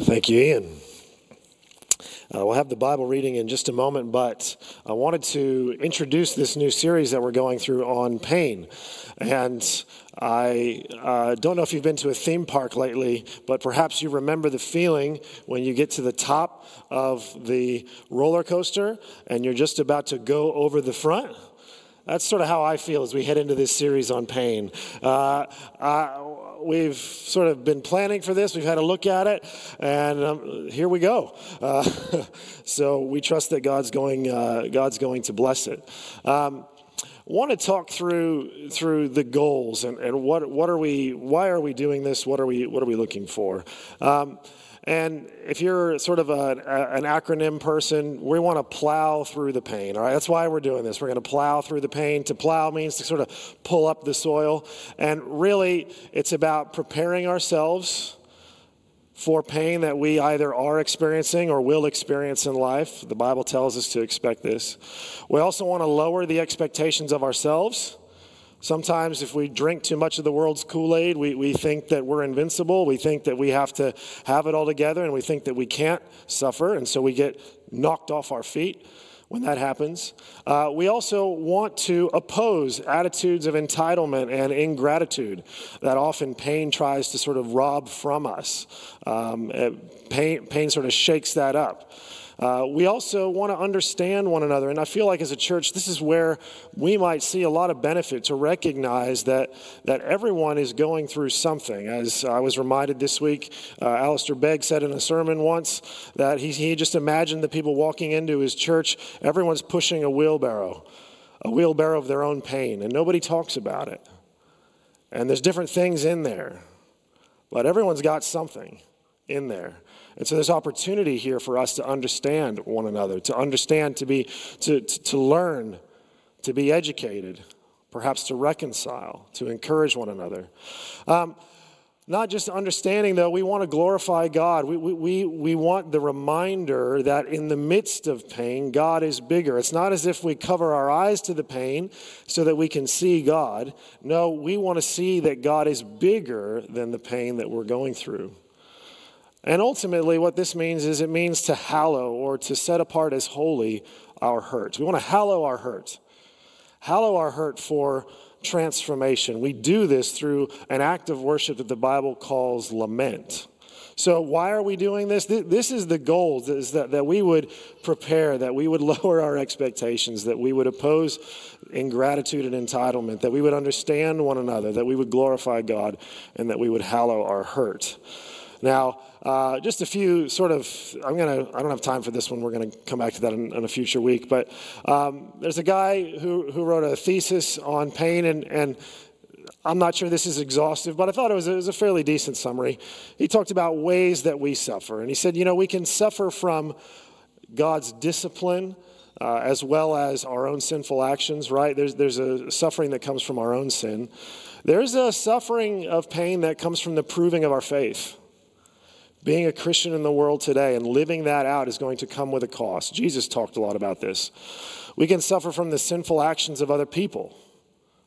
Thank you, Ian. Uh, we'll have the Bible reading in just a moment, but I wanted to introduce this new series that we're going through on pain. And I uh, don't know if you've been to a theme park lately, but perhaps you remember the feeling when you get to the top of the roller coaster and you're just about to go over the front. That's sort of how I feel as we head into this series on pain. Uh, we've sort of been planning for this. We've had a look at it, and um, here we go. Uh, so we trust that God's going, uh, God's going to bless it. Um, want to talk through through the goals and, and what what are we why are we doing this what are we what are we looking for um, and if you're sort of a, a, an acronym person, we want to plow through the pain. All right, that's why we're doing this. We're going to plow through the pain. To plow means to sort of pull up the soil. And really, it's about preparing ourselves for pain that we either are experiencing or will experience in life. The Bible tells us to expect this. We also want to lower the expectations of ourselves Sometimes, if we drink too much of the world's Kool Aid, we, we think that we're invincible. We think that we have to have it all together, and we think that we can't suffer, and so we get knocked off our feet when that happens. Uh, we also want to oppose attitudes of entitlement and ingratitude that often pain tries to sort of rob from us. Um, pain, pain sort of shakes that up. Uh, we also want to understand one another. And I feel like as a church, this is where we might see a lot of benefit to recognize that, that everyone is going through something. As I was reminded this week, uh, Alistair Begg said in a sermon once that he, he just imagined the people walking into his church, everyone's pushing a wheelbarrow, a wheelbarrow of their own pain, and nobody talks about it. And there's different things in there, but everyone's got something in there. And so there's opportunity here for us to understand one another, to understand, to be, to, to, to learn, to be educated, perhaps to reconcile, to encourage one another. Um, not just understanding, though, we want to glorify God. We, we, we want the reminder that in the midst of pain, God is bigger. It's not as if we cover our eyes to the pain so that we can see God. No, we want to see that God is bigger than the pain that we're going through. And ultimately, what this means is it means to hallow or to set apart as holy our hurt. We want to hallow our hurt, hallow our hurt for transformation. We do this through an act of worship that the Bible calls lament. So, why are we doing this? This is the goal is that, that we would prepare, that we would lower our expectations, that we would oppose ingratitude and entitlement, that we would understand one another, that we would glorify God, and that we would hallow our hurt. Now, uh, just a few sort of, I'm going to, I don't have time for this one. We're going to come back to that in, in a future week. But um, there's a guy who, who wrote a thesis on pain, and, and I'm not sure this is exhaustive, but I thought it was, it was a fairly decent summary. He talked about ways that we suffer. And he said, you know, we can suffer from God's discipline. Uh, as well as our own sinful actions, right? There's, there's a suffering that comes from our own sin. There's a suffering of pain that comes from the proving of our faith. Being a Christian in the world today and living that out is going to come with a cost. Jesus talked a lot about this. We can suffer from the sinful actions of other people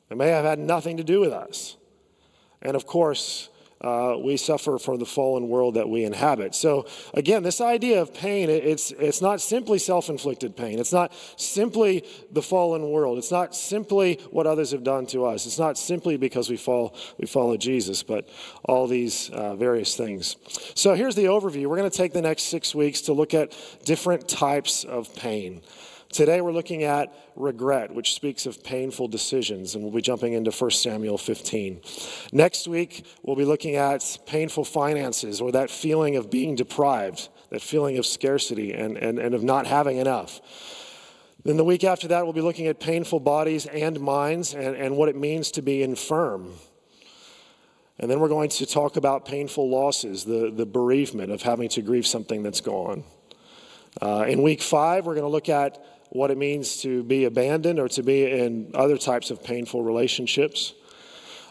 that may have had nothing to do with us. And of course, uh, we suffer from the fallen world that we inhabit. So again, this idea of pain, it's, it's not simply self-inflicted pain. It's not simply the fallen world. It's not simply what others have done to us. It's not simply because we, fall, we follow Jesus, but all these uh, various things. So here's the overview. We're going to take the next six weeks to look at different types of pain. Today we're looking at regret, which speaks of painful decisions, and we'll be jumping into 1 Samuel 15. Next week, we'll be looking at painful finances or that feeling of being deprived, that feeling of scarcity and, and, and of not having enough. Then the week after that, we'll be looking at painful bodies and minds and, and what it means to be infirm. And then we're going to talk about painful losses, the, the bereavement of having to grieve something that's gone. Uh, in week five, we're going to look at what it means to be abandoned or to be in other types of painful relationships.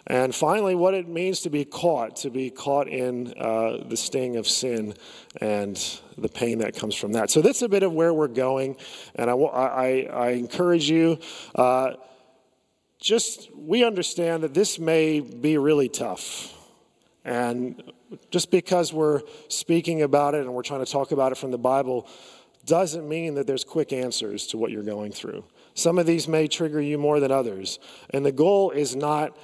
And finally, what it means to be caught, to be caught in uh, the sting of sin and the pain that comes from that. So, that's a bit of where we're going. And I, I, I encourage you uh, just we understand that this may be really tough. And just because we're speaking about it and we're trying to talk about it from the Bible doesn't mean that there's quick answers to what you're going through. Some of these may trigger you more than others. And the goal is not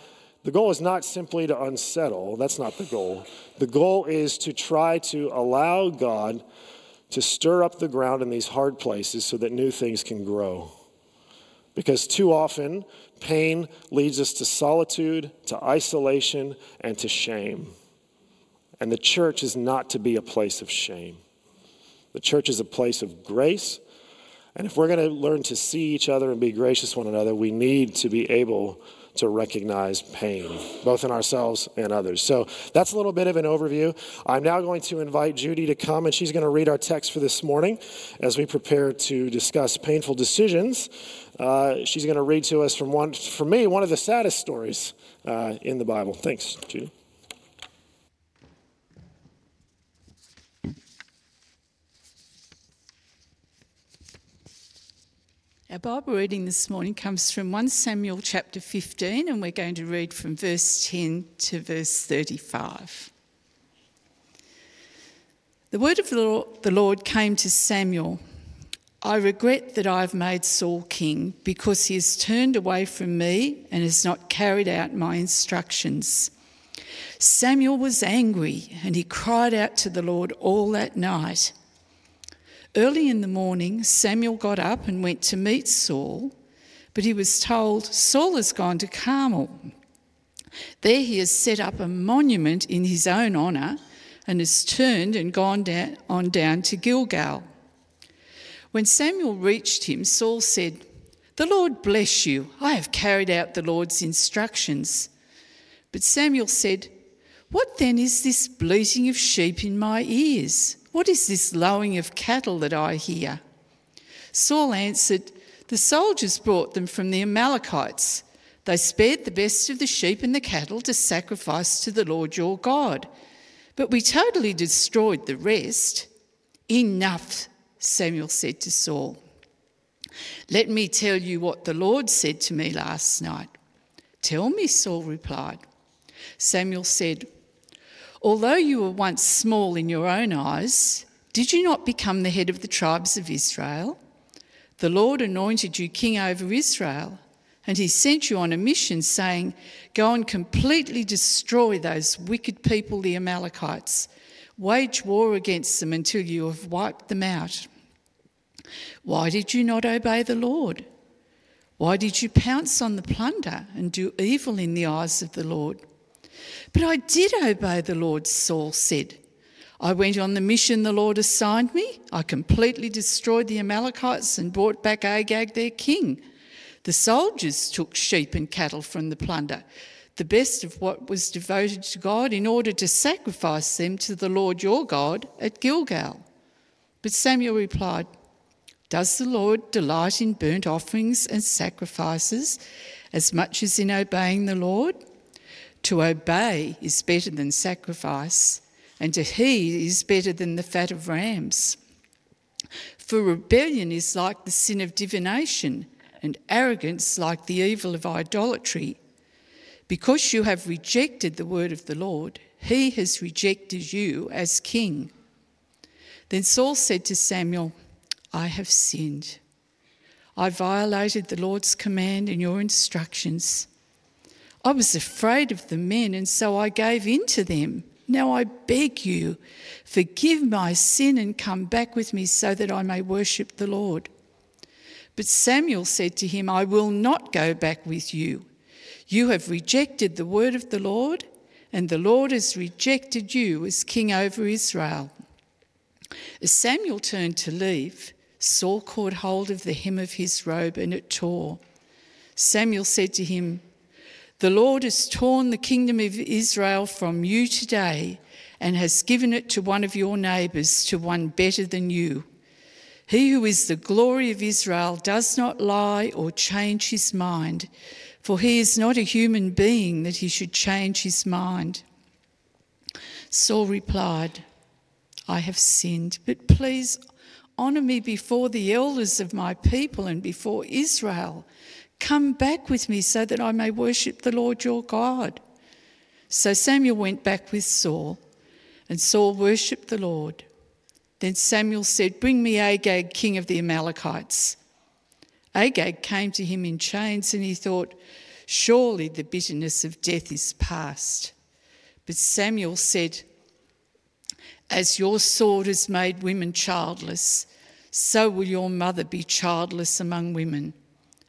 the goal is not simply to unsettle. That's not the goal. The goal is to try to allow God to stir up the ground in these hard places so that new things can grow. Because too often, pain leads us to solitude, to isolation, and to shame. And the church is not to be a place of shame. The church is a place of grace. And if we're going to learn to see each other and be gracious one another, we need to be able to recognize pain, both in ourselves and others. So that's a little bit of an overview. I'm now going to invite Judy to come, and she's going to read our text for this morning as we prepare to discuss painful decisions. Uh, she's going to read to us from one, for me, one of the saddest stories uh, in the Bible. Thanks, Judy. Our Bible reading this morning comes from 1 Samuel chapter 15, and we're going to read from verse 10 to verse 35. The word of the Lord came to Samuel I regret that I have made Saul king because he has turned away from me and has not carried out my instructions. Samuel was angry and he cried out to the Lord all that night. Early in the morning, Samuel got up and went to meet Saul, but he was told, Saul has gone to Carmel. There he has set up a monument in his own honour and has turned and gone down, on down to Gilgal. When Samuel reached him, Saul said, The Lord bless you. I have carried out the Lord's instructions. But Samuel said, What then is this bleating of sheep in my ears? What is this lowing of cattle that I hear? Saul answered, The soldiers brought them from the Amalekites. They spared the best of the sheep and the cattle to sacrifice to the Lord your God. But we totally destroyed the rest. Enough, Samuel said to Saul. Let me tell you what the Lord said to me last night. Tell me, Saul replied. Samuel said, Although you were once small in your own eyes, did you not become the head of the tribes of Israel? The Lord anointed you king over Israel, and he sent you on a mission, saying, Go and completely destroy those wicked people, the Amalekites. Wage war against them until you have wiped them out. Why did you not obey the Lord? Why did you pounce on the plunder and do evil in the eyes of the Lord? But I did obey the Lord, Saul said. I went on the mission the Lord assigned me. I completely destroyed the Amalekites and brought back Agag, their king. The soldiers took sheep and cattle from the plunder, the best of what was devoted to God, in order to sacrifice them to the Lord your God at Gilgal. But Samuel replied, Does the Lord delight in burnt offerings and sacrifices as much as in obeying the Lord? To obey is better than sacrifice, and to heed is better than the fat of rams. For rebellion is like the sin of divination, and arrogance like the evil of idolatry. Because you have rejected the word of the Lord, he has rejected you as king. Then Saul said to Samuel, I have sinned. I violated the Lord's command and your instructions. I was afraid of the men, and so I gave in to them. Now I beg you, forgive my sin and come back with me so that I may worship the Lord. But Samuel said to him, I will not go back with you. You have rejected the word of the Lord, and the Lord has rejected you as king over Israel. As Samuel turned to leave, Saul caught hold of the hem of his robe and it tore. Samuel said to him, the Lord has torn the kingdom of Israel from you today and has given it to one of your neighbours, to one better than you. He who is the glory of Israel does not lie or change his mind, for he is not a human being that he should change his mind. Saul replied, I have sinned, but please honour me before the elders of my people and before Israel Come back with me so that I may worship the Lord your God. So Samuel went back with Saul, and Saul worshipped the Lord. Then Samuel said, Bring me Agag, king of the Amalekites. Agag came to him in chains, and he thought, Surely the bitterness of death is past. But Samuel said, As your sword has made women childless, so will your mother be childless among women.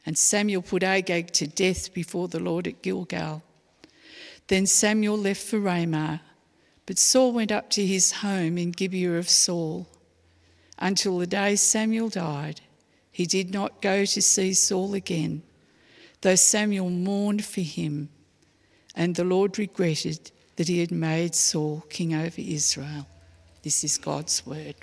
And Samuel put Agag to death before the Lord at Gilgal. Then Samuel left for Ramah, but Saul went up to his home in Gibeah of Saul. Until the day Samuel died, he did not go to see Saul again, though Samuel mourned for him, and the Lord regretted that he had made Saul king over Israel. This is God's word.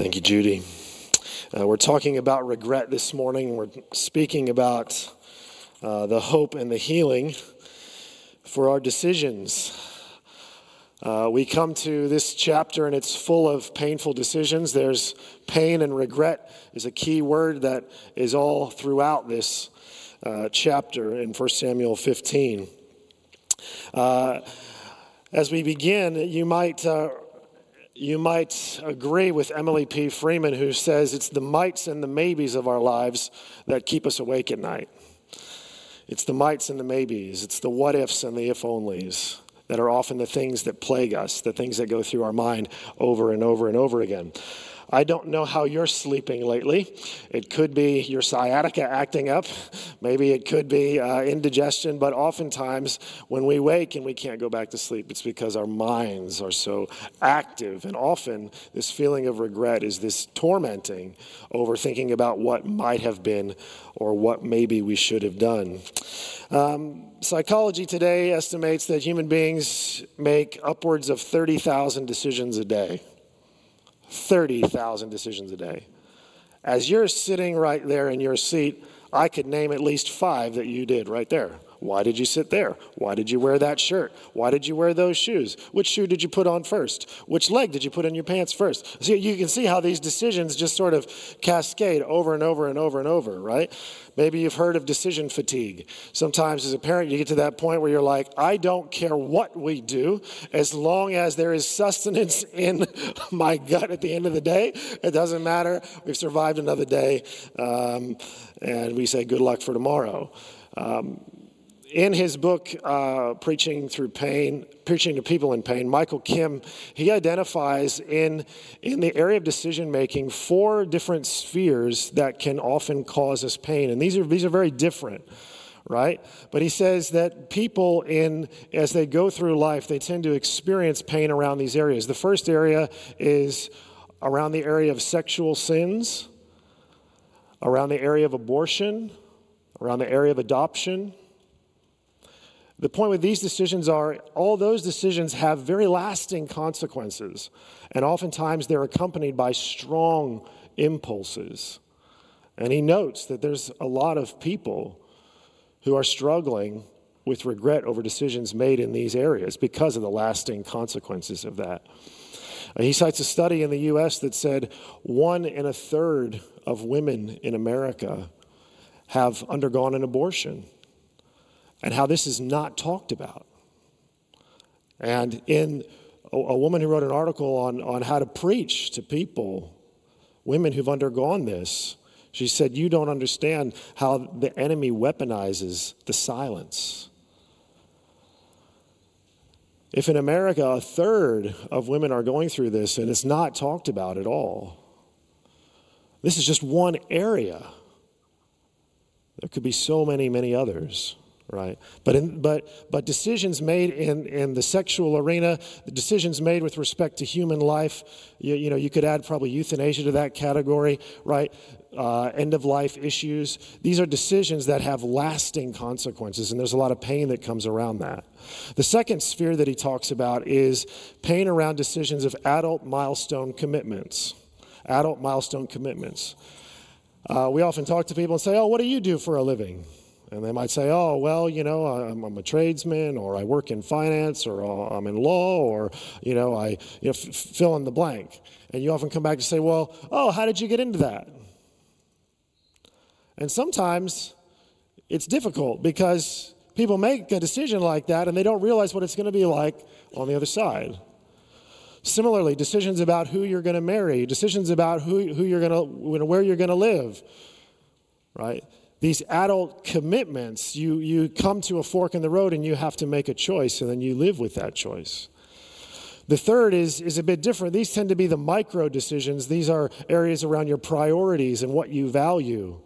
Thank you, Judy. Uh, we're talking about regret this morning. We're speaking about uh, the hope and the healing for our decisions. Uh, we come to this chapter and it's full of painful decisions. There's pain and regret is a key word that is all throughout this uh, chapter in 1 Samuel 15. Uh, as we begin, you might uh, you might agree with Emily P. Freeman, who says it's the mights and the maybes of our lives that keep us awake at night. It's the mights and the maybes, it's the what ifs and the if onlys that are often the things that plague us, the things that go through our mind over and over and over again. I don't know how you're sleeping lately. It could be your sciatica acting up. Maybe it could be uh, indigestion. But oftentimes, when we wake and we can't go back to sleep, it's because our minds are so active. And often, this feeling of regret is this tormenting over thinking about what might have been or what maybe we should have done. Um, psychology today estimates that human beings make upwards of 30,000 decisions a day. 30,000 decisions a day. As you're sitting right there in your seat, I could name at least five that you did right there. Why did you sit there? Why did you wear that shirt? Why did you wear those shoes? Which shoe did you put on first? Which leg did you put in your pants first? See, you can see how these decisions just sort of cascade over and over and over and over, right? Maybe you've heard of decision fatigue. Sometimes as a parent, you get to that point where you're like, I don't care what we do, as long as there is sustenance in my gut at the end of the day. It doesn't matter. We've survived another day, um, and we say good luck for tomorrow. Um, in his book, uh, Preaching Through Pain, Preaching to People in Pain, Michael Kim, he identifies in, in the area of decision making four different spheres that can often cause us pain. And these are, these are very different, right? But he says that people, in, as they go through life, they tend to experience pain around these areas. The first area is around the area of sexual sins, around the area of abortion, around the area of adoption the point with these decisions are all those decisions have very lasting consequences, and oftentimes they're accompanied by strong impulses. And he notes that there's a lot of people who are struggling with regret over decisions made in these areas because of the lasting consequences of that. He cites a study in the US that said one and a third of women in America have undergone an abortion and how this is not talked about. And in a, a, woman who wrote an article on, on how to preach to people, women who've undergone this, she said, You don't understand how the enemy weaponizes the silence. If in America a third of women are going through this and it's not talked about at all, this is just one area. There could be so many, many others right? But, in, but, but decisions made in, in the sexual arena, the decisions made with respect to human life, you, you know, you could add probably euthanasia to that category, right? Uh, end of life issues. These are decisions that have lasting consequences, and there's a lot of pain that comes around that. The second sphere that he talks about is pain around decisions of adult milestone commitments. Adult milestone commitments. Uh, we often talk to people and say, Oh, what do you do for a living? And they might say, oh, well, you know, I'm, I'm a tradesman, or I work in finance, or uh, I'm in law, or, you know, I you know, f- fill in the blank. And you often come back to say, well, oh, how did you get into that? And sometimes it's difficult because people make a decision like that and they don't realize what it's going to be like on the other side. Similarly, decisions about who you're going to marry, decisions about who, who you're going to, where you're going to live, right? These adult commitments, you, you come to a fork in the road and you have to make a choice, and then you live with that choice. The third is, is a bit different. These tend to be the micro decisions. These are areas around your priorities and what you value.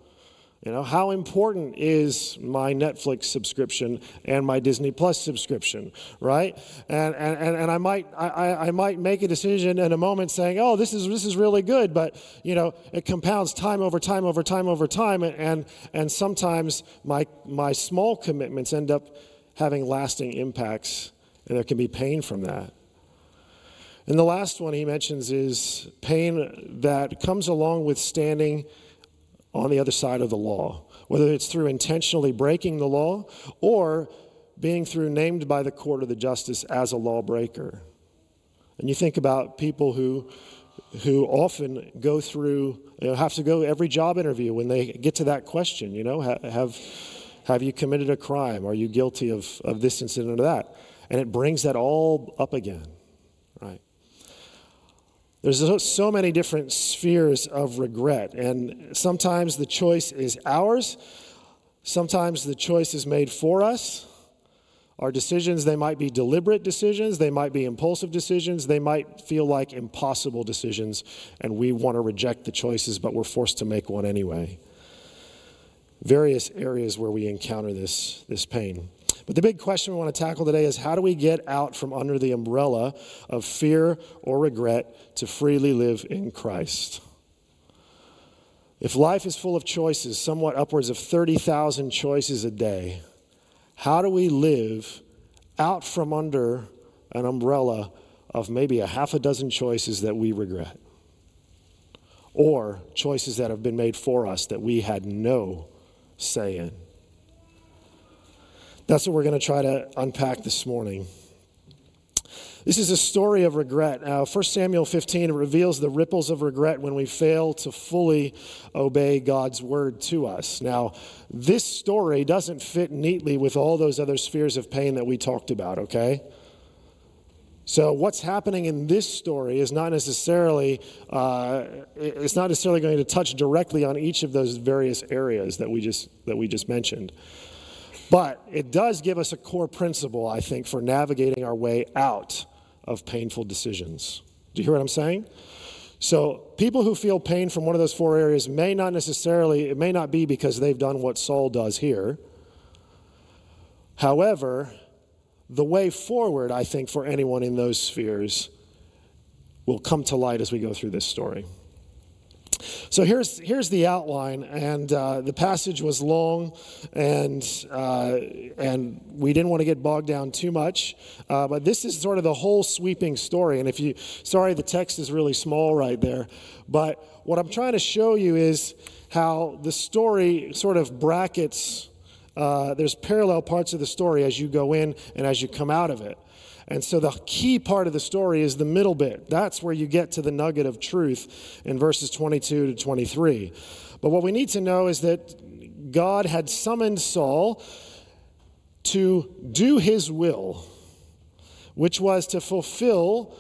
You know, how important is my Netflix subscription and my Disney Plus subscription, right? And, and, and I, might, I, I might make a decision in a moment saying, oh, this is, this is really good, but, you know, it compounds time over time over time over time, and, and sometimes my, my small commitments end up having lasting impacts, and there can be pain from that. And the last one he mentions is pain that comes along with standing on the other side of the law, whether it's through intentionally breaking the law or being through named by the court of the justice as a lawbreaker. And you think about people who who often go through you know, have to go every job interview when they get to that question, you know, have have you committed a crime? Are you guilty of, of this incident or that? And it brings that all up again? There's so many different spheres of regret, and sometimes the choice is ours, sometimes the choice is made for us. Our decisions, they might be deliberate decisions, they might be impulsive decisions, they might feel like impossible decisions, and we want to reject the choices, but we're forced to make one anyway. Various areas where we encounter this, this pain. But the big question we want to tackle today is how do we get out from under the umbrella of fear or regret to freely live in Christ? If life is full of choices, somewhat upwards of 30,000 choices a day, how do we live out from under an umbrella of maybe a half a dozen choices that we regret? Or choices that have been made for us that we had no say in? That's what we're going to try to unpack this morning. This is a story of regret. Now, 1 Samuel 15 reveals the ripples of regret when we fail to fully obey God's word to us. Now, this story doesn't fit neatly with all those other spheres of pain that we talked about, okay? So, what's happening in this story is not necessarily uh, it's not necessarily going to touch directly on each of those various areas that we just that we just mentioned. But it does give us a core principle, I think, for navigating our way out of painful decisions. Do you hear what I'm saying? So, people who feel pain from one of those four areas may not necessarily, it may not be because they've done what Saul does here. However, the way forward, I think, for anyone in those spheres will come to light as we go through this story. So here's, here's the outline, and uh, the passage was long, and, uh, and we didn't want to get bogged down too much. Uh, but this is sort of the whole sweeping story. And if you, sorry, the text is really small right there. But what I'm trying to show you is how the story sort of brackets, uh, there's parallel parts of the story as you go in and as you come out of it. And so the key part of the story is the middle bit. That's where you get to the nugget of truth in verses 22 to 23. But what we need to know is that God had summoned Saul to do his will, which was to fulfill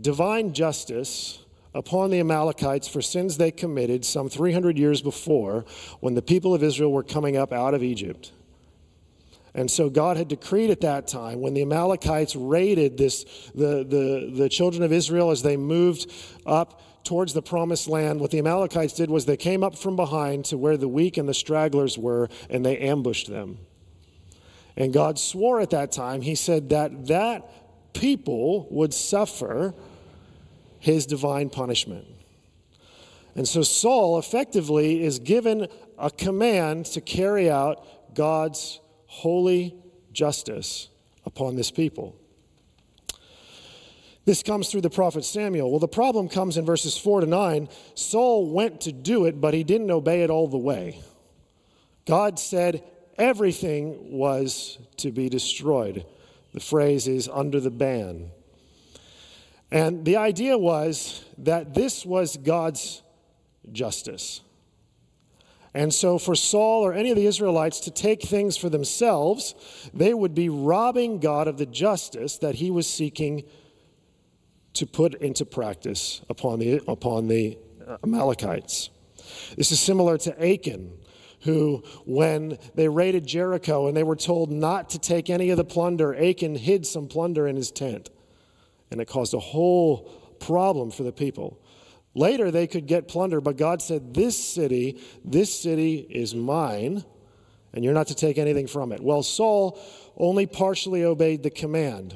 divine justice upon the Amalekites for sins they committed some 300 years before when the people of Israel were coming up out of Egypt. And so God had decreed at that time when the Amalekites raided this, the, the, the children of Israel as they moved up towards the promised land, what the Amalekites did was they came up from behind to where the weak and the stragglers were, and they ambushed them. And God swore at that time, He said that that people would suffer His divine punishment. And so Saul effectively is given a command to carry out God's holy justice upon this people. This comes through the prophet Samuel. Well, the problem comes in verses 4 to 9. Saul went to do it, but he didn't obey it all the way. God said everything was to be destroyed. The phrase is under the ban. And the idea was that this was God's justice. And so, for Saul or any of the Israelites to take things for themselves, they would be robbing God of the justice that he was seeking to put into practice upon the, upon the Amalekites. This is similar to Achan, who, when they raided Jericho and they were told not to take any of the plunder, Achan hid some plunder in his tent. And it caused a whole problem for the people. Later, they could get plunder, but God said, This city, this city is mine, and you're not to take anything from it. Well, Saul only partially obeyed the command.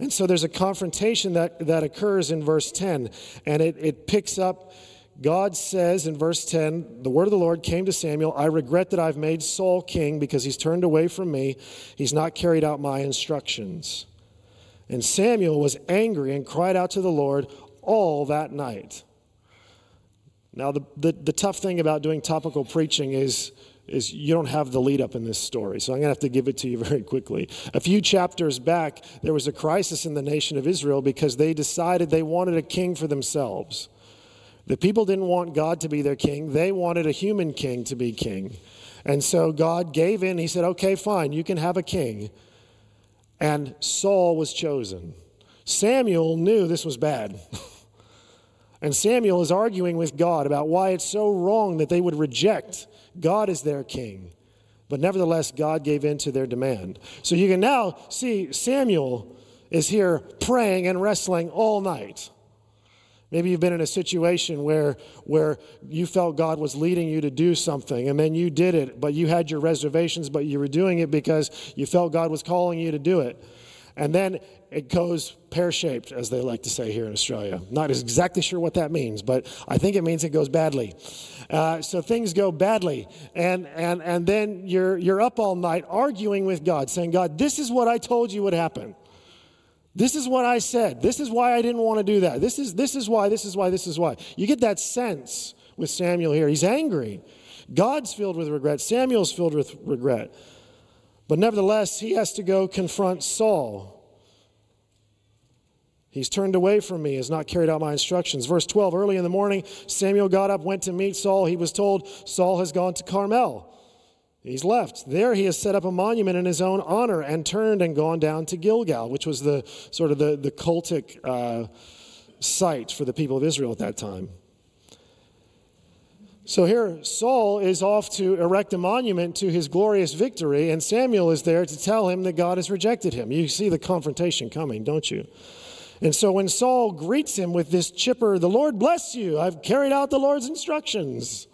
And so there's a confrontation that, that occurs in verse 10, and it, it picks up. God says in verse 10, the word of the Lord came to Samuel I regret that I've made Saul king because he's turned away from me. He's not carried out my instructions. And Samuel was angry and cried out to the Lord all that night. Now, the, the, the, tough thing about doing topical preaching is, is you don't have the lead up in this story. So I'm going to have to give it to you very quickly. A few chapters back, there was a crisis in the nation of Israel because they decided they wanted a king for themselves. The people didn't want God to be their king, they wanted a human king to be king. And so God gave in. He said, okay, fine, you can have a king. And Saul was chosen. Samuel knew this was bad. And Samuel is arguing with God about why it's so wrong that they would reject God as their king. But nevertheless, God gave in to their demand. So you can now see Samuel is here praying and wrestling all night. Maybe you've been in a situation where, where you felt God was leading you to do something, and then you did it, but you had your reservations, but you were doing it because you felt God was calling you to do it. And then it goes pear shaped, as they like to say here in Australia. Not exactly sure what that means, but I think it means it goes badly. Uh, so things go badly, and, and, and then you're, you're up all night arguing with God, saying, God, this is what I told you would happen. This is what I said. This is why I didn't want to do that. This is, this is why, this is why, this is why. You get that sense with Samuel here. He's angry. God's filled with regret. Samuel's filled with regret. But nevertheless, he has to go confront Saul. He's turned away from me, has not carried out my instructions. Verse 12 Early in the morning, Samuel got up, went to meet Saul. He was told, Saul has gone to Carmel. He's left. There he has set up a monument in his own honor and turned and gone down to Gilgal, which was the sort of the, the cultic uh, site for the people of Israel at that time. So here, Saul is off to erect a monument to his glorious victory, and Samuel is there to tell him that God has rejected him. You see the confrontation coming, don't you? And so when Saul greets him with this chipper, the Lord bless you, I've carried out the Lord's instructions,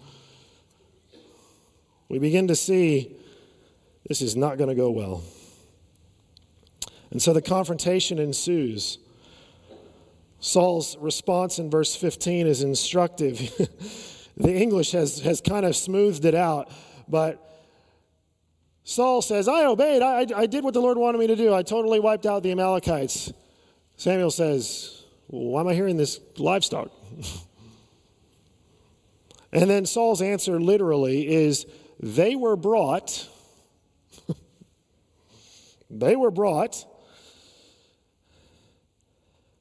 we begin to see this is not going to go well. And so the confrontation ensues. Saul's response in verse 15 is instructive. the English has, has kind of smoothed it out, but Saul says, I obeyed. I, I did what the Lord wanted me to do. I totally wiped out the Amalekites. Samuel says, Why am I hearing this livestock? and then Saul's answer literally is, They were brought, they were brought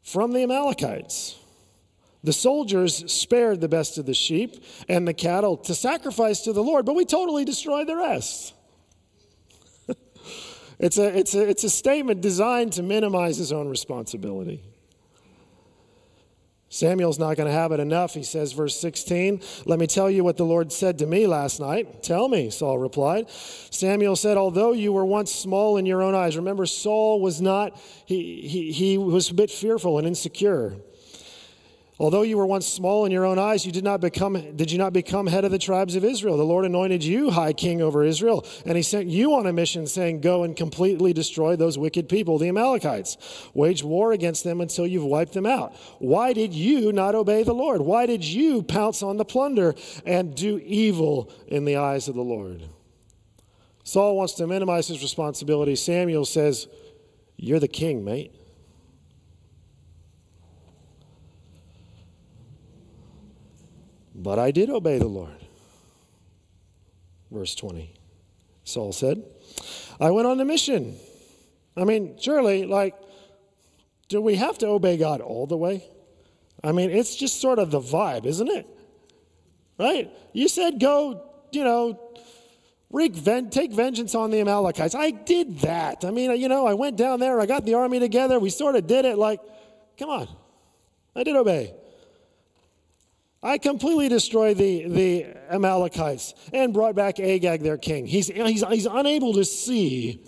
from the Amalekites. The soldiers spared the best of the sheep and the cattle to sacrifice to the Lord, but we totally destroyed the rest. It's, a, it's, a, it's a statement designed to minimize his own responsibility. Samuel's not going to have it enough. He says, verse 16, Let me tell you what the Lord said to me last night. Tell me, Saul replied. Samuel said, Although you were once small in your own eyes, remember, Saul was not, he, he, he was a bit fearful and insecure. Although you were once small in your own eyes, you did not become did you not become head of the tribes of Israel? The Lord anointed you high king over Israel, and he sent you on a mission saying, "Go and completely destroy those wicked people, the Amalekites. Wage war against them until you've wiped them out." Why did you not obey the Lord? Why did you pounce on the plunder and do evil in the eyes of the Lord? Saul wants to minimize his responsibility. Samuel says, "You're the king, mate." But I did obey the Lord. verse 20. Saul said, I went on a mission. I mean, surely, like, do we have to obey God all the way? I mean, it's just sort of the vibe, isn't it? Right? You said go, you know, wreak ven- take vengeance on the Amalekites. I did that. I mean, you know, I went down there, I got the army together, we sort of did it. Like, come on. I did obey. I completely destroyed the, the Amalekites and brought back Agag, their king. He's, he's, he's unable to see.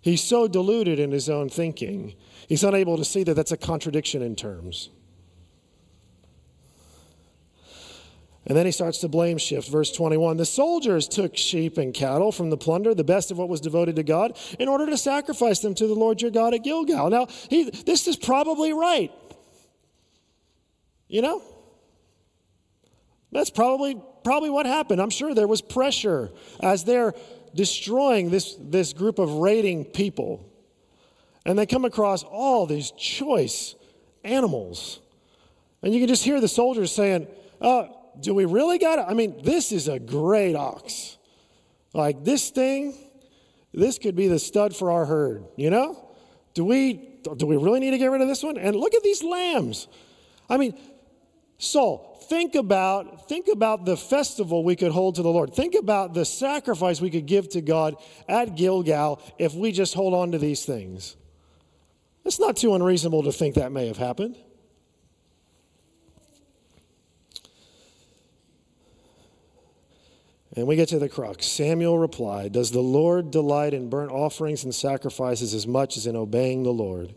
He's so deluded in his own thinking. He's unable to see that that's a contradiction in terms. And then he starts to blame shift. Verse 21 The soldiers took sheep and cattle from the plunder, the best of what was devoted to God, in order to sacrifice them to the Lord your God at Gilgal. Now, he, this is probably right. You know? That's probably, probably what happened. I'm sure there was pressure as they're destroying this, this group of raiding people. And they come across all these choice animals. And you can just hear the soldiers saying, uh, Do we really got it? I mean, this is a great ox. Like this thing, this could be the stud for our herd, you know? Do we, do we really need to get rid of this one? And look at these lambs. I mean, Saul, think about think about the festival we could hold to the Lord. Think about the sacrifice we could give to God at Gilgal if we just hold on to these things. It's not too unreasonable to think that may have happened. And we get to the crux. Samuel replied, Does the Lord delight in burnt offerings and sacrifices as much as in obeying the Lord?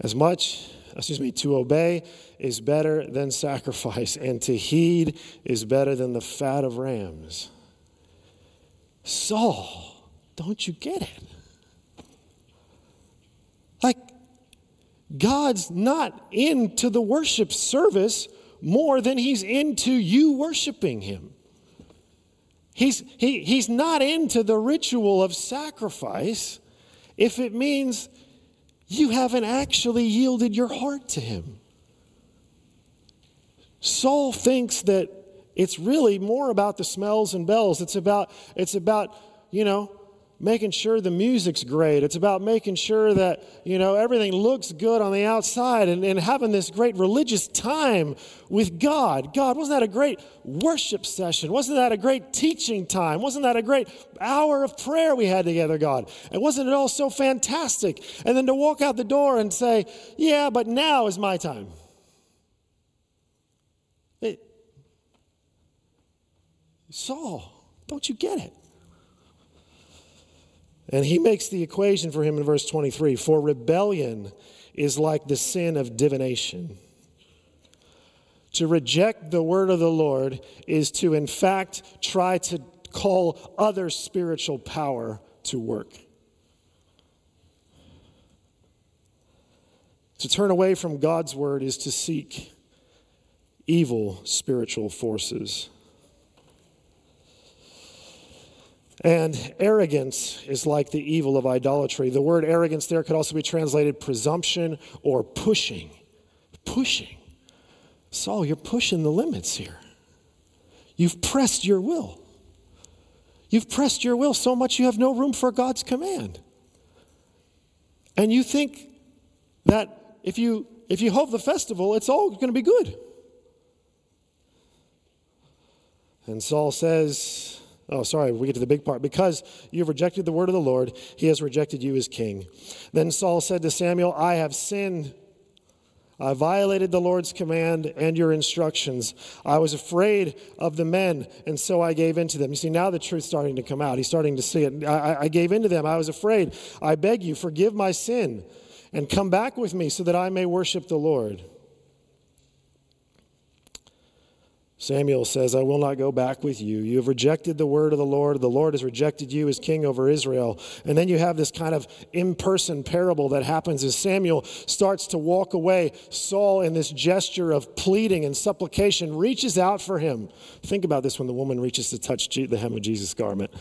As much excuse me, to obey is better than sacrifice, and to heed is better than the fat of rams. Saul, don't you get it? Like, God's not into the worship service more than he's into you worshiping him. He's, he, he's not into the ritual of sacrifice if it means you haven't actually yielded your heart to him. Saul thinks that it's really more about the smells and bells. It's about, it's about, you know, making sure the music's great. It's about making sure that, you know, everything looks good on the outside and, and having this great religious time with God. God, wasn't that a great worship session? Wasn't that a great teaching time? Wasn't that a great hour of prayer we had together, God? And wasn't it all so fantastic? And then to walk out the door and say, yeah, but now is my time. Saul, don't you get it? And he makes the equation for him in verse 23 for rebellion is like the sin of divination. To reject the word of the Lord is to, in fact, try to call other spiritual power to work. To turn away from God's word is to seek evil spiritual forces. And arrogance is like the evil of idolatry. The word arrogance there could also be translated presumption or pushing. Pushing. Saul, you're pushing the limits here. You've pressed your will. You've pressed your will so much you have no room for God's command. And you think that if you if you hold the festival, it's all going to be good. And Saul says, Oh, sorry, we get to the big part. Because you have rejected the word of the Lord, he has rejected you as king. Then Saul said to Samuel, I have sinned. I violated the Lord's command and your instructions. I was afraid of the men, and so I gave in to them. You see, now the truth's starting to come out. He's starting to see it. I, I gave in to them. I was afraid. I beg you, forgive my sin and come back with me so that I may worship the Lord. Samuel says, I will not go back with you. You have rejected the word of the Lord. The Lord has rejected you as king over Israel. And then you have this kind of in person parable that happens as Samuel starts to walk away. Saul, in this gesture of pleading and supplication, reaches out for him. Think about this when the woman reaches to touch the hem of Jesus' garment.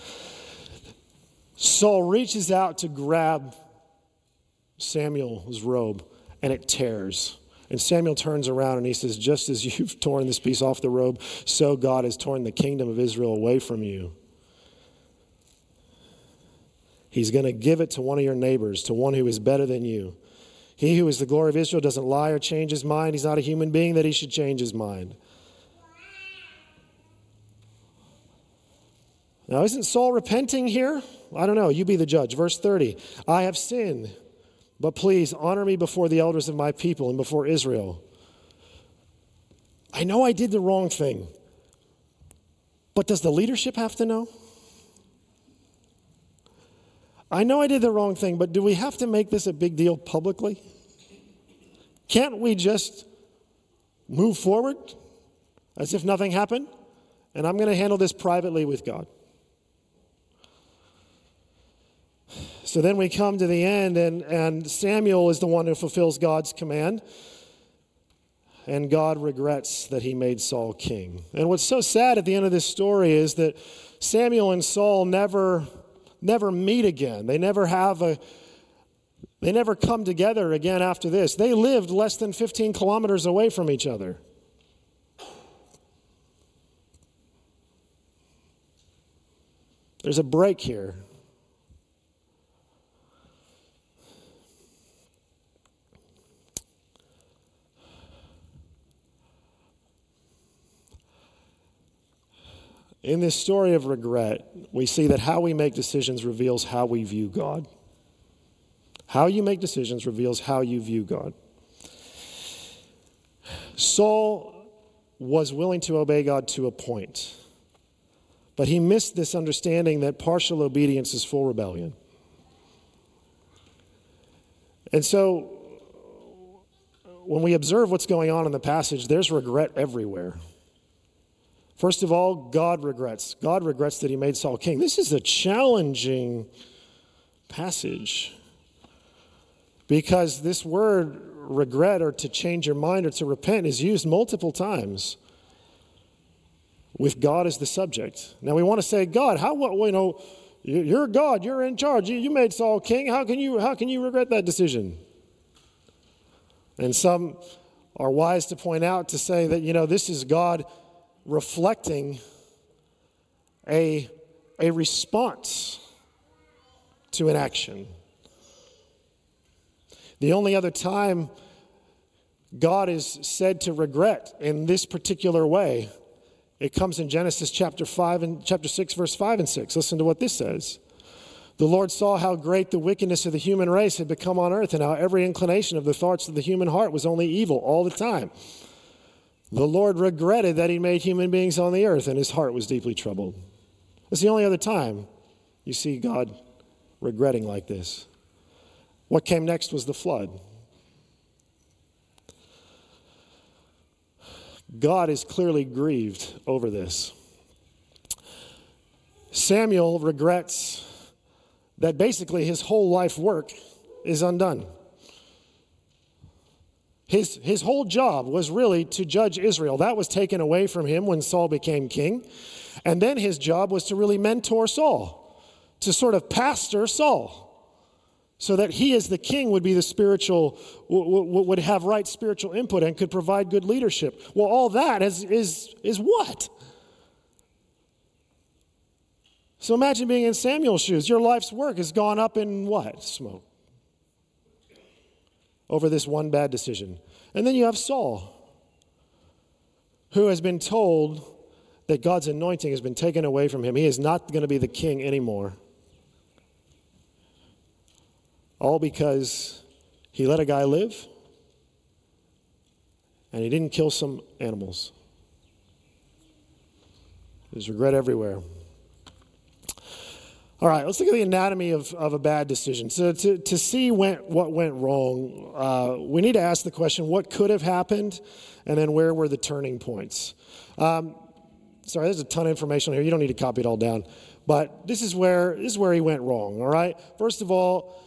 Saul reaches out to grab Samuel's robe, and it tears And Samuel turns around and he says, Just as you've torn this piece off the robe, so God has torn the kingdom of Israel away from you. He's going to give it to one of your neighbors, to one who is better than you. He who is the glory of Israel doesn't lie or change his mind. He's not a human being that he should change his mind. Now, isn't Saul repenting here? I don't know. You be the judge. Verse 30 I have sinned, but please honor me before the elders of my people and before Israel. I know I did the wrong thing, but does the leadership have to know? I know I did the wrong thing, but do we have to make this a big deal publicly? Can't we just move forward as if nothing happened? And I'm going to handle this privately with God. So then we come to the end, and, and Samuel is the one who fulfills God's command. And God regrets that he made Saul king. And what's so sad at the end of this story is that Samuel and Saul never never meet again. They never have a they never come together again after this. They lived less than 15 kilometers away from each other. There's a break here. In this story of regret, we see that how we make decisions reveals how we view God. How you make decisions reveals how you view God. Saul was willing to obey God to a point, but he missed this understanding that partial obedience is full rebellion. And so, when we observe what's going on in the passage, there's regret everywhere. First of all, God regrets. God regrets that he made Saul king. This is a challenging passage because this word regret or to change your mind or to repent is used multiple times with God as the subject. Now we want to say, God, how what you know, you're God, you're in charge. You, you made Saul king. How can you how can you regret that decision? And some are wise to point out to say that you know this is God reflecting a, a response to an action. The only other time God is said to regret in this particular way, it comes in Genesis chapter 5 and chapter 6 verse 5 and 6. Listen to what this says. The Lord saw how great the wickedness of the human race had become on earth and how every inclination of the thoughts of the human heart was only evil all the time. The Lord regretted that he made human beings on the earth, and his heart was deeply troubled. It's the only other time you see God regretting like this. What came next was the flood. God is clearly grieved over this. Samuel regrets that basically his whole life work is undone. His, his whole job was really to judge Israel. That was taken away from him when Saul became king. And then his job was to really mentor Saul, to sort of pastor Saul, so that he, as the king, would be the spiritual, would have right spiritual input and could provide good leadership. Well, all that is, is, is what? So imagine being in Samuel's shoes. Your life's work has gone up in what? Smoke over this one bad decision. And then you have Saul, who has been told that God's anointing has been taken away from him. He is not going to be the king anymore. All because he let a guy live and he didn't kill some animals. There's regret everywhere. All right, let's look at the anatomy of, of a bad decision. So, to, to see what went wrong, uh, we need to ask the question what could have happened, and then where were the turning points? Um, sorry, there's a ton of information here. You don't need to copy it all down. But this is where, this is where he went wrong, all right? First of all,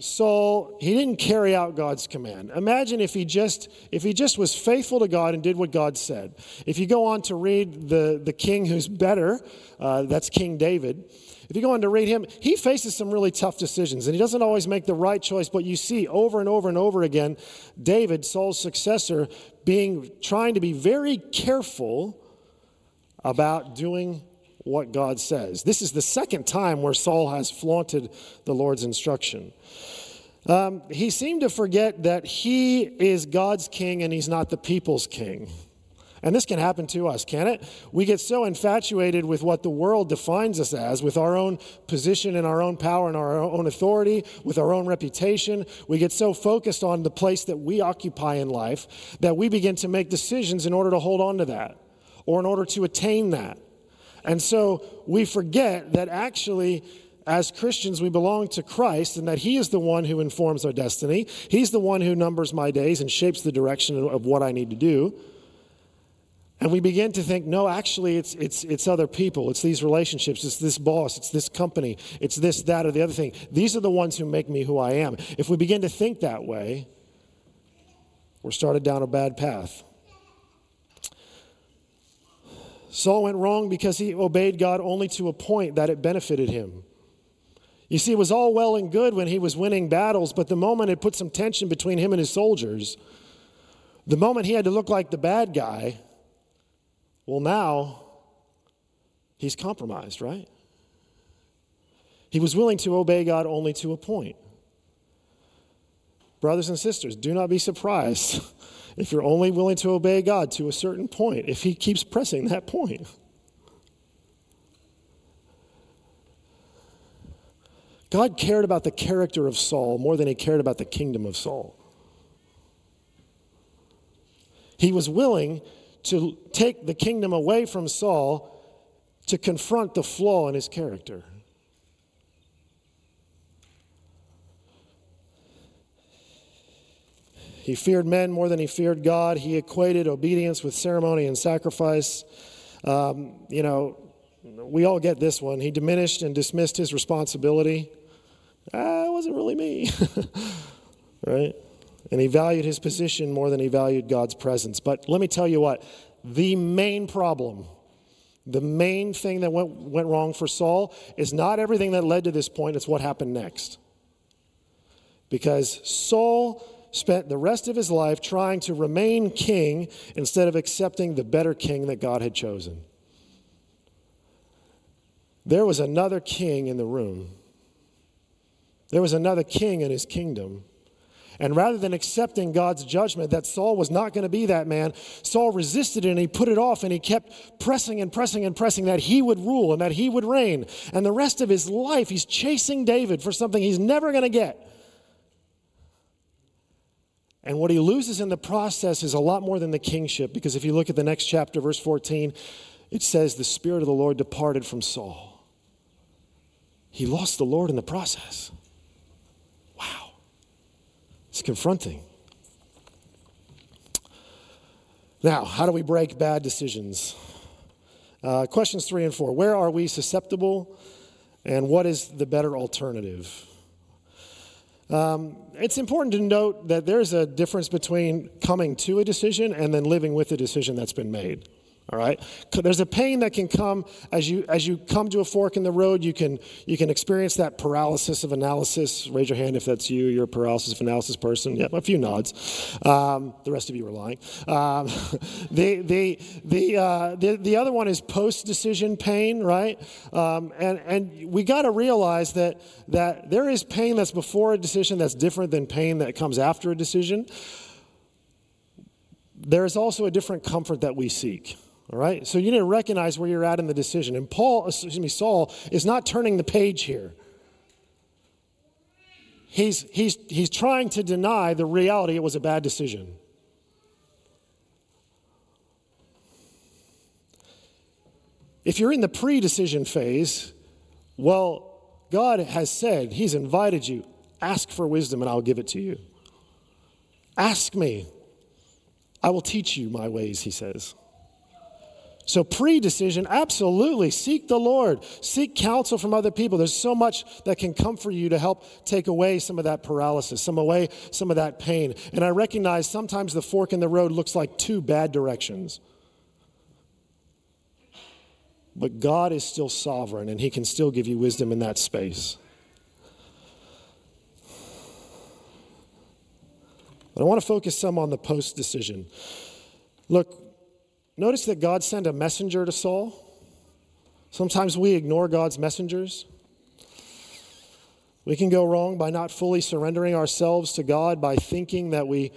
Saul, he didn't carry out God's command. Imagine if he just if he just was faithful to God and did what God said. If you go on to read the, the king who's better, uh, that's King David. if you go on to read him, he faces some really tough decisions and he doesn't always make the right choice, but you see over and over and over again David, Saul's successor, being trying to be very careful about doing what God says. This is the second time where Saul has flaunted the Lord's instruction. Um, he seemed to forget that he is God's king and he's not the people's king. And this can happen to us, can it? We get so infatuated with what the world defines us as, with our own position and our own power and our own authority, with our own reputation. We get so focused on the place that we occupy in life that we begin to make decisions in order to hold on to that or in order to attain that. And so we forget that actually, as Christians, we belong to Christ and that He is the one who informs our destiny. He's the one who numbers my days and shapes the direction of what I need to do. And we begin to think, no, actually, it's, it's, it's other people. It's these relationships. It's this boss. It's this company. It's this, that, or the other thing. These are the ones who make me who I am. If we begin to think that way, we're started down a bad path. Saul went wrong because he obeyed God only to a point that it benefited him. You see, it was all well and good when he was winning battles, but the moment it put some tension between him and his soldiers, the moment he had to look like the bad guy, well, now he's compromised, right? He was willing to obey God only to a point. Brothers and sisters, do not be surprised if you're only willing to obey God to a certain point, if He keeps pressing that point. God cared about the character of Saul more than He cared about the kingdom of Saul. He was willing to take the kingdom away from Saul to confront the flaw in his character. He feared men more than he feared God. He equated obedience with ceremony and sacrifice. Um, you know, we all get this one. He diminished and dismissed his responsibility. Ah, it wasn't really me. right? And he valued his position more than he valued God's presence. But let me tell you what the main problem, the main thing that went, went wrong for Saul is not everything that led to this point, it's what happened next. Because Saul spent the rest of his life trying to remain king instead of accepting the better king that God had chosen. There was another king in the room. There was another king in his kingdom. And rather than accepting God's judgment that Saul was not going to be that man, Saul resisted it and he put it off and he kept pressing and pressing and pressing that he would rule and that he would reign. And the rest of his life, he's chasing David for something he's never going to get. And what he loses in the process is a lot more than the kingship, because if you look at the next chapter, verse 14, it says, The Spirit of the Lord departed from Saul. He lost the Lord in the process. Wow. It's confronting. Now, how do we break bad decisions? Uh, questions three and four. Where are we susceptible, and what is the better alternative? Um, it's important to note that there's a difference between coming to a decision and then living with the decision that's been made. All right? There's a pain that can come as you as you come to a fork in the road. You can you can experience that paralysis of analysis. Raise your hand if that's you. You're a paralysis of analysis person. Yeah, a few nods. Um, the rest of you are lying. Um, the the the, uh, the the other one is post decision pain, right? Um, and and we got to realize that that there is pain that's before a decision that's different than pain that comes after a decision. There is also a different comfort that we seek. All right? So you need to recognize where you're at in the decision. And Paul, excuse me, Saul is not turning the page here. He's, he's, he's trying to deny the reality it was a bad decision. If you're in the pre decision phase, well, God has said, He's invited you. Ask for wisdom and I'll give it to you. Ask me. I will teach you my ways, He says. So, pre decision, absolutely seek the Lord, seek counsel from other people. There's so much that can come for you to help take away some of that paralysis, some away some of that pain. And I recognize sometimes the fork in the road looks like two bad directions. but God is still sovereign and He can still give you wisdom in that space. But I want to focus some on the post decision. Look, notice that God sent a messenger to Saul. Sometimes we ignore God's messengers. We can go wrong by not fully surrendering ourselves to God, by thinking that we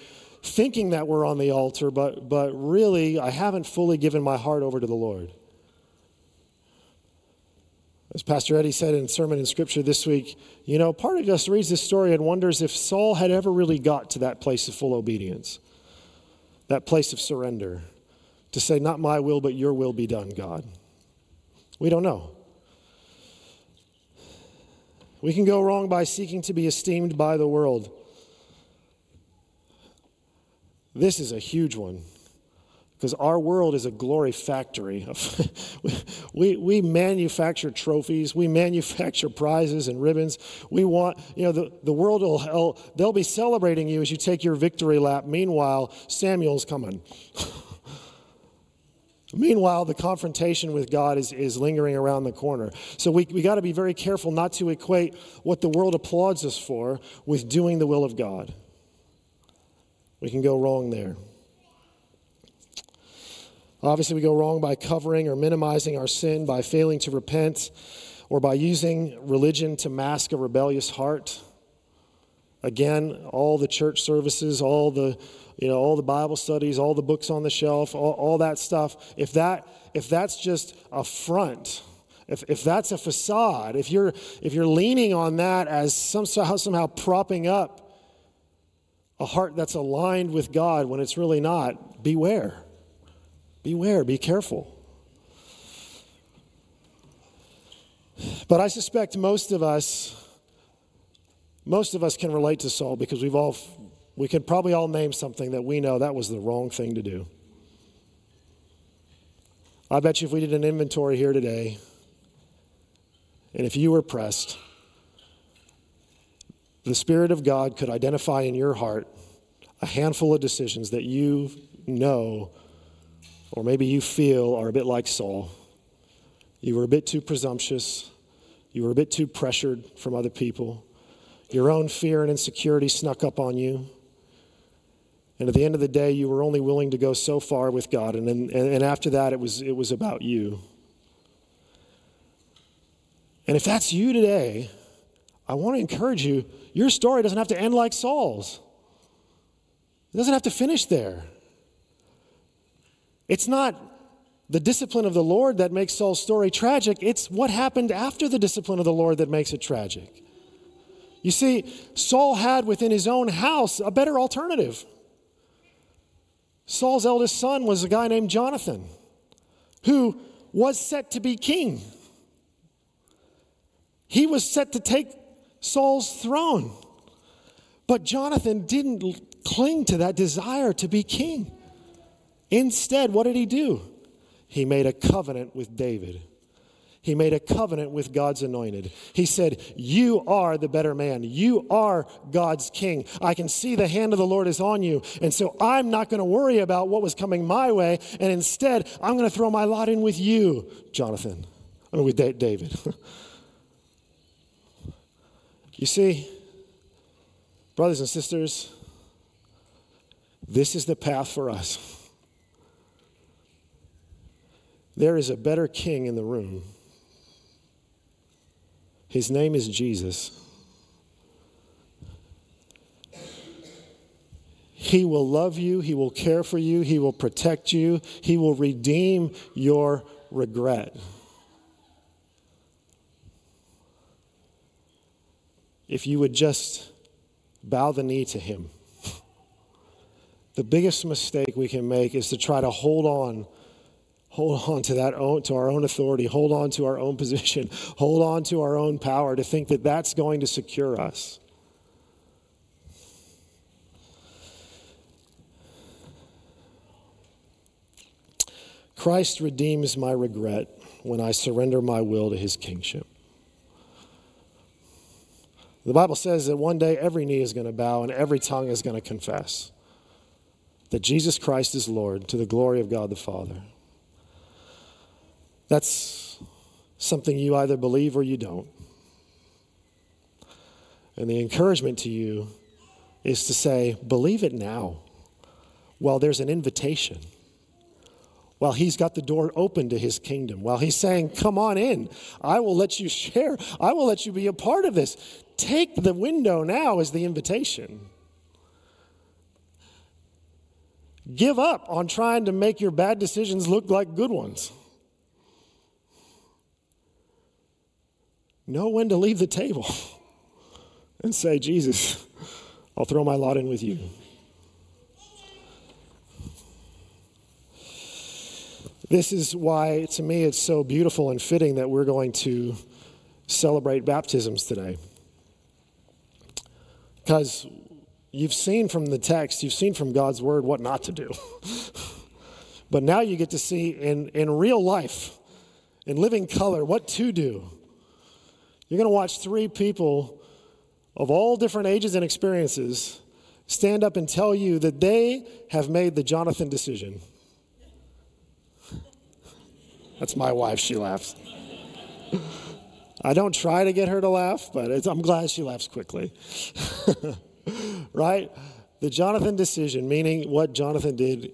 thinking that we're on the altar, but, but really I haven't fully given my heart over to the Lord. As Pastor Eddie said in sermon in scripture this week, you know, part of us reads this story and wonders if Saul had ever really got to that place of full obedience, that place of surrender, to say, Not my will, but your will be done, God. We don't know. We can go wrong by seeking to be esteemed by the world. This is a huge one because our world is a glory factory. we, we manufacture trophies, we manufacture prizes and ribbons. We want, you know, the, the world will, they'll be celebrating you as you take your victory lap. Meanwhile, Samuel's coming. Meanwhile, the confrontation with God is, is lingering around the corner. So we, we got to be very careful not to equate what the world applauds us for with doing the will of God. We can go wrong there. Obviously, we go wrong by covering or minimizing our sin, by failing to repent, or by using religion to mask a rebellious heart. Again, all the church services, all the you know, all the Bible studies, all the books on the shelf, all, all that stuff, if, that, if that's just a front, if, if that's a facade, if you're, if you're leaning on that as some, somehow, somehow propping up a heart that's aligned with God when it's really not, beware. Beware, be careful. But I suspect most of us, most of us can relate to Saul because we've all we could probably all name something that we know that was the wrong thing to do. I bet you if we did an inventory here today, and if you were pressed, the Spirit of God could identify in your heart a handful of decisions that you know, or maybe you feel, are a bit like Saul. You were a bit too presumptuous, you were a bit too pressured from other people, your own fear and insecurity snuck up on you. And at the end of the day, you were only willing to go so far with God. And, and, and after that, it was, it was about you. And if that's you today, I want to encourage you your story doesn't have to end like Saul's, it doesn't have to finish there. It's not the discipline of the Lord that makes Saul's story tragic, it's what happened after the discipline of the Lord that makes it tragic. You see, Saul had within his own house a better alternative. Saul's eldest son was a guy named Jonathan, who was set to be king. He was set to take Saul's throne. But Jonathan didn't cling to that desire to be king. Instead, what did he do? He made a covenant with David. He made a covenant with God's anointed. He said, You are the better man. You are God's king. I can see the hand of the Lord is on you. And so I'm not going to worry about what was coming my way. And instead, I'm going to throw my lot in with you, Jonathan. I mean, with David. you see, brothers and sisters, this is the path for us. There is a better king in the room. His name is Jesus. He will love you, He will care for you, He will protect you, He will redeem your regret. If you would just bow the knee to Him. The biggest mistake we can make is to try to hold on hold on to that own, to our own authority. Hold on to our own position. Hold on to our own power to think that that's going to secure us. Christ redeems my regret when i surrender my will to his kingship. The bible says that one day every knee is going to bow and every tongue is going to confess that jesus christ is lord to the glory of god the father That's something you either believe or you don't. And the encouragement to you is to say, believe it now. Well, there's an invitation. While he's got the door open to his kingdom, while he's saying, Come on in, I will let you share, I will let you be a part of this. Take the window now as the invitation. Give up on trying to make your bad decisions look like good ones. Know when to leave the table and say, Jesus, I'll throw my lot in with you. This is why, to me, it's so beautiful and fitting that we're going to celebrate baptisms today. Because you've seen from the text, you've seen from God's word what not to do. but now you get to see in, in real life, in living color, what to do. You're going to watch three people of all different ages and experiences stand up and tell you that they have made the Jonathan decision. That's my wife, she laughs. I don't try to get her to laugh, but I'm glad she laughs quickly. right? The Jonathan decision, meaning what Jonathan did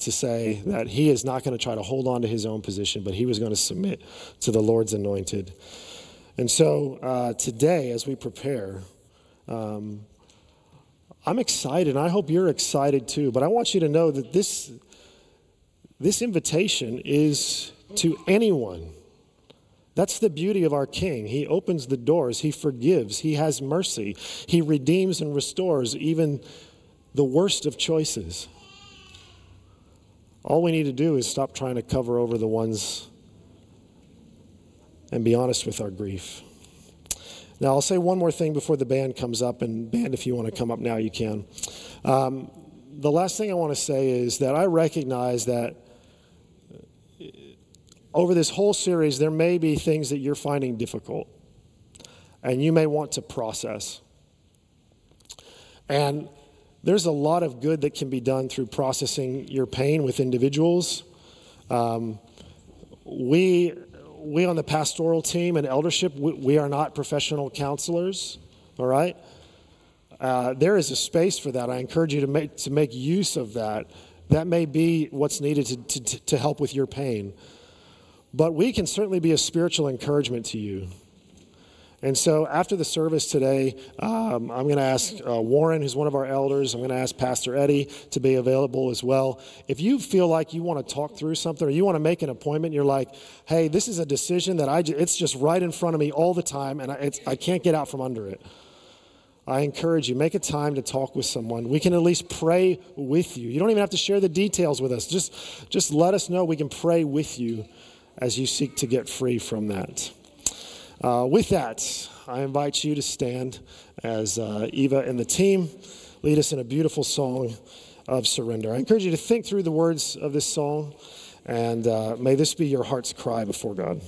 to say that he is not going to try to hold on to his own position, but he was going to submit to the Lord's anointed. And so uh, today, as we prepare, um, I'm excited, and I hope you're excited too. But I want you to know that this, this invitation is to anyone. That's the beauty of our King. He opens the doors, He forgives, He has mercy, He redeems and restores even the worst of choices. All we need to do is stop trying to cover over the ones and be honest with our grief. Now, I'll say one more thing before the band comes up, and band, if you want to come up now, you can. Um, the last thing I want to say is that I recognize that over this whole series, there may be things that you're finding difficult, and you may want to process. And there's a lot of good that can be done through processing your pain with individuals. Um, we we on the pastoral team and eldership, we, we are not professional counselors, all right? Uh, there is a space for that. I encourage you to make, to make use of that. That may be what's needed to, to, to help with your pain. But we can certainly be a spiritual encouragement to you. And so after the service today, um, I'm going to ask uh, Warren, who's one of our elders, I'm going to ask Pastor Eddie to be available as well. If you feel like you want to talk through something or you want to make an appointment, you're like, hey, this is a decision that I, it's just right in front of me all the time and I, I can't get out from under it. I encourage you, make a time to talk with someone. We can at least pray with you. You don't even have to share the details with us. Just, just let us know. We can pray with you as you seek to get free from that. Uh, with that, I invite you to stand as uh, Eva and the team lead us in a beautiful song of surrender. I encourage you to think through the words of this song, and uh, may this be your heart's cry before God.